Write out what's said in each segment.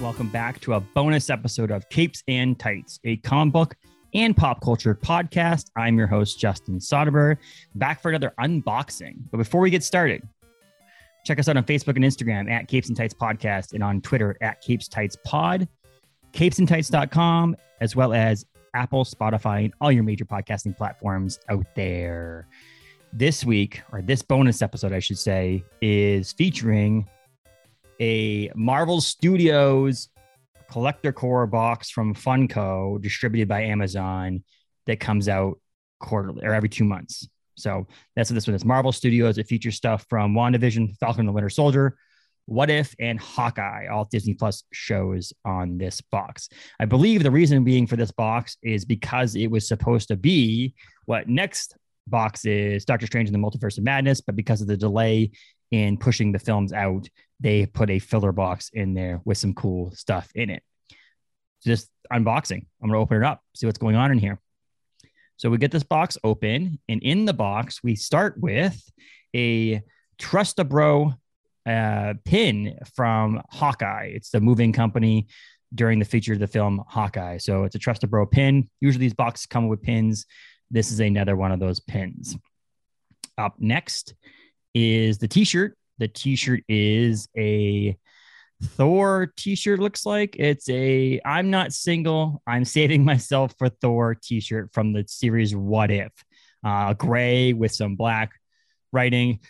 Welcome back to a bonus episode of Capes and Tights, a comic book and pop culture podcast. I'm your host, Justin Soderberg, back for another unboxing. But before we get started, check us out on Facebook and Instagram at Capes and Tights Podcast and on Twitter at Capes Tights Pod, capesandtights.com, as well as Apple, Spotify, and all your major podcasting platforms out there. This week, or this bonus episode, I should say, is featuring a Marvel Studios collector Corps box from Funko distributed by Amazon that comes out quarterly or every two months. So that's what this one is. Marvel Studios. It features stuff from WandaVision, Falcon and the Winter Soldier, What If, and Hawkeye, all Disney Plus shows on this box. I believe the reason being for this box is because it was supposed to be what next box is Doctor Strange in the Multiverse of Madness, but because of the delay in pushing the films out, they put a filler box in there with some cool stuff in it. Just unboxing. I'm going to open it up, see what's going on in here. So we get this box open, and in the box, we start with a Trust a Bro uh, pin from Hawkeye. It's the moving company during the feature of the film Hawkeye. So it's a Trust a Bro pin. Usually these boxes come with pins. This is another one of those pins. Up next is the t-shirt. The t-shirt is a Thor t-shirt looks like it's a I'm not single, I'm saving myself for Thor t-shirt from the series What If. Uh, gray with some black writing.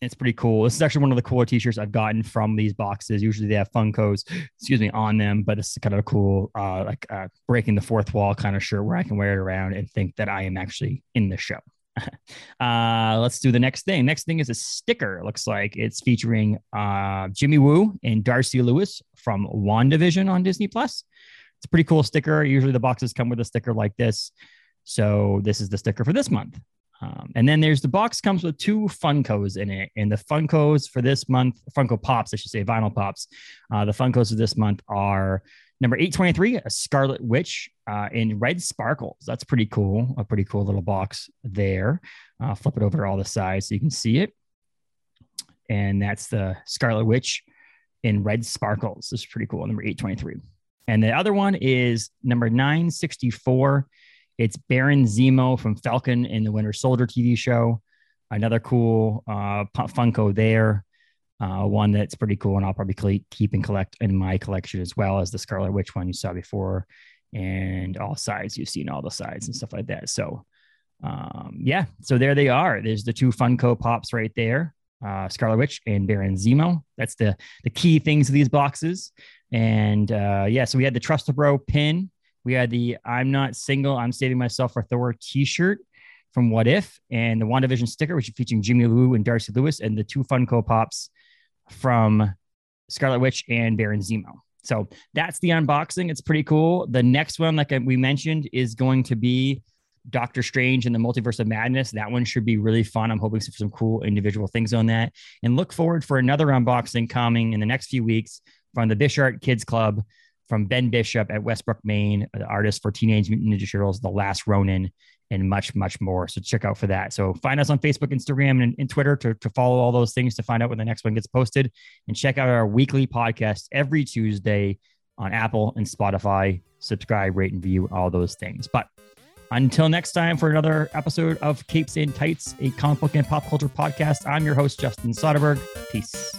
It's pretty cool. This is actually one of the cooler t-shirts I've gotten from these boxes. Usually they have Funkos, excuse me, on them, but is kind of a cool, uh, like uh, breaking the fourth wall kind of shirt where I can wear it around and think that I am actually in the show. uh, let's do the next thing. Next thing is a sticker. Looks like it's featuring uh, Jimmy Woo and Darcy Lewis from WandaVision on Disney Plus. It's a pretty cool sticker. Usually the boxes come with a sticker like this. So this is the sticker for this month. Um, and then there's the box comes with two Funkos in it. And the Funkos for this month, Funko Pops, I should say, vinyl pops. Uh, the Funkos of this month are Number 823, a Scarlet Witch uh, in red sparkles. That's pretty cool. A pretty cool little box there. Uh, flip it over all the sides so you can see it. And that's the Scarlet Witch in red sparkles. This is pretty cool. Number 823. And the other one is number 964. It's Baron Zemo from Falcon in the Winter Soldier TV show. Another cool uh, Funko there uh, one that's pretty cool, and I'll probably keep and collect in my collection as well as the Scarlet Witch one you saw before, and all sides you've seen all the sides and stuff like that. So, um, yeah, so there they are. There's the two Funko Pops right there, uh, Scarlet Witch and Baron Zemo. That's the the key things of these boxes. And uh, yeah, so we had the Trust a Bro pin. We had the I'm not single, I'm saving myself for Thor T-shirt from What If, and the WandaVision sticker, which is featuring Jimmy Woo and Darcy Lewis, and the two Funko Pops from Scarlet Witch and Baron Zemo. So that's the unboxing. It's pretty cool. The next one, like we mentioned, is going to be Doctor Strange and the Multiverse of Madness. That one should be really fun. I'm hoping for some cool individual things on that. And look forward for another unboxing coming in the next few weeks from the Bishart Kids Club from Ben Bishop at Westbrook, Maine, the artist for Teenage Mutant Ninja Turtles, The Last Ronin and much, much more. So check out for that. So find us on Facebook, Instagram, and, and Twitter to, to follow all those things to find out when the next one gets posted. And check out our weekly podcast every Tuesday on Apple and Spotify. Subscribe, rate, and view all those things. But until next time for another episode of Capes and Tights, a comic book and pop culture podcast, I'm your host, Justin Soderberg. Peace.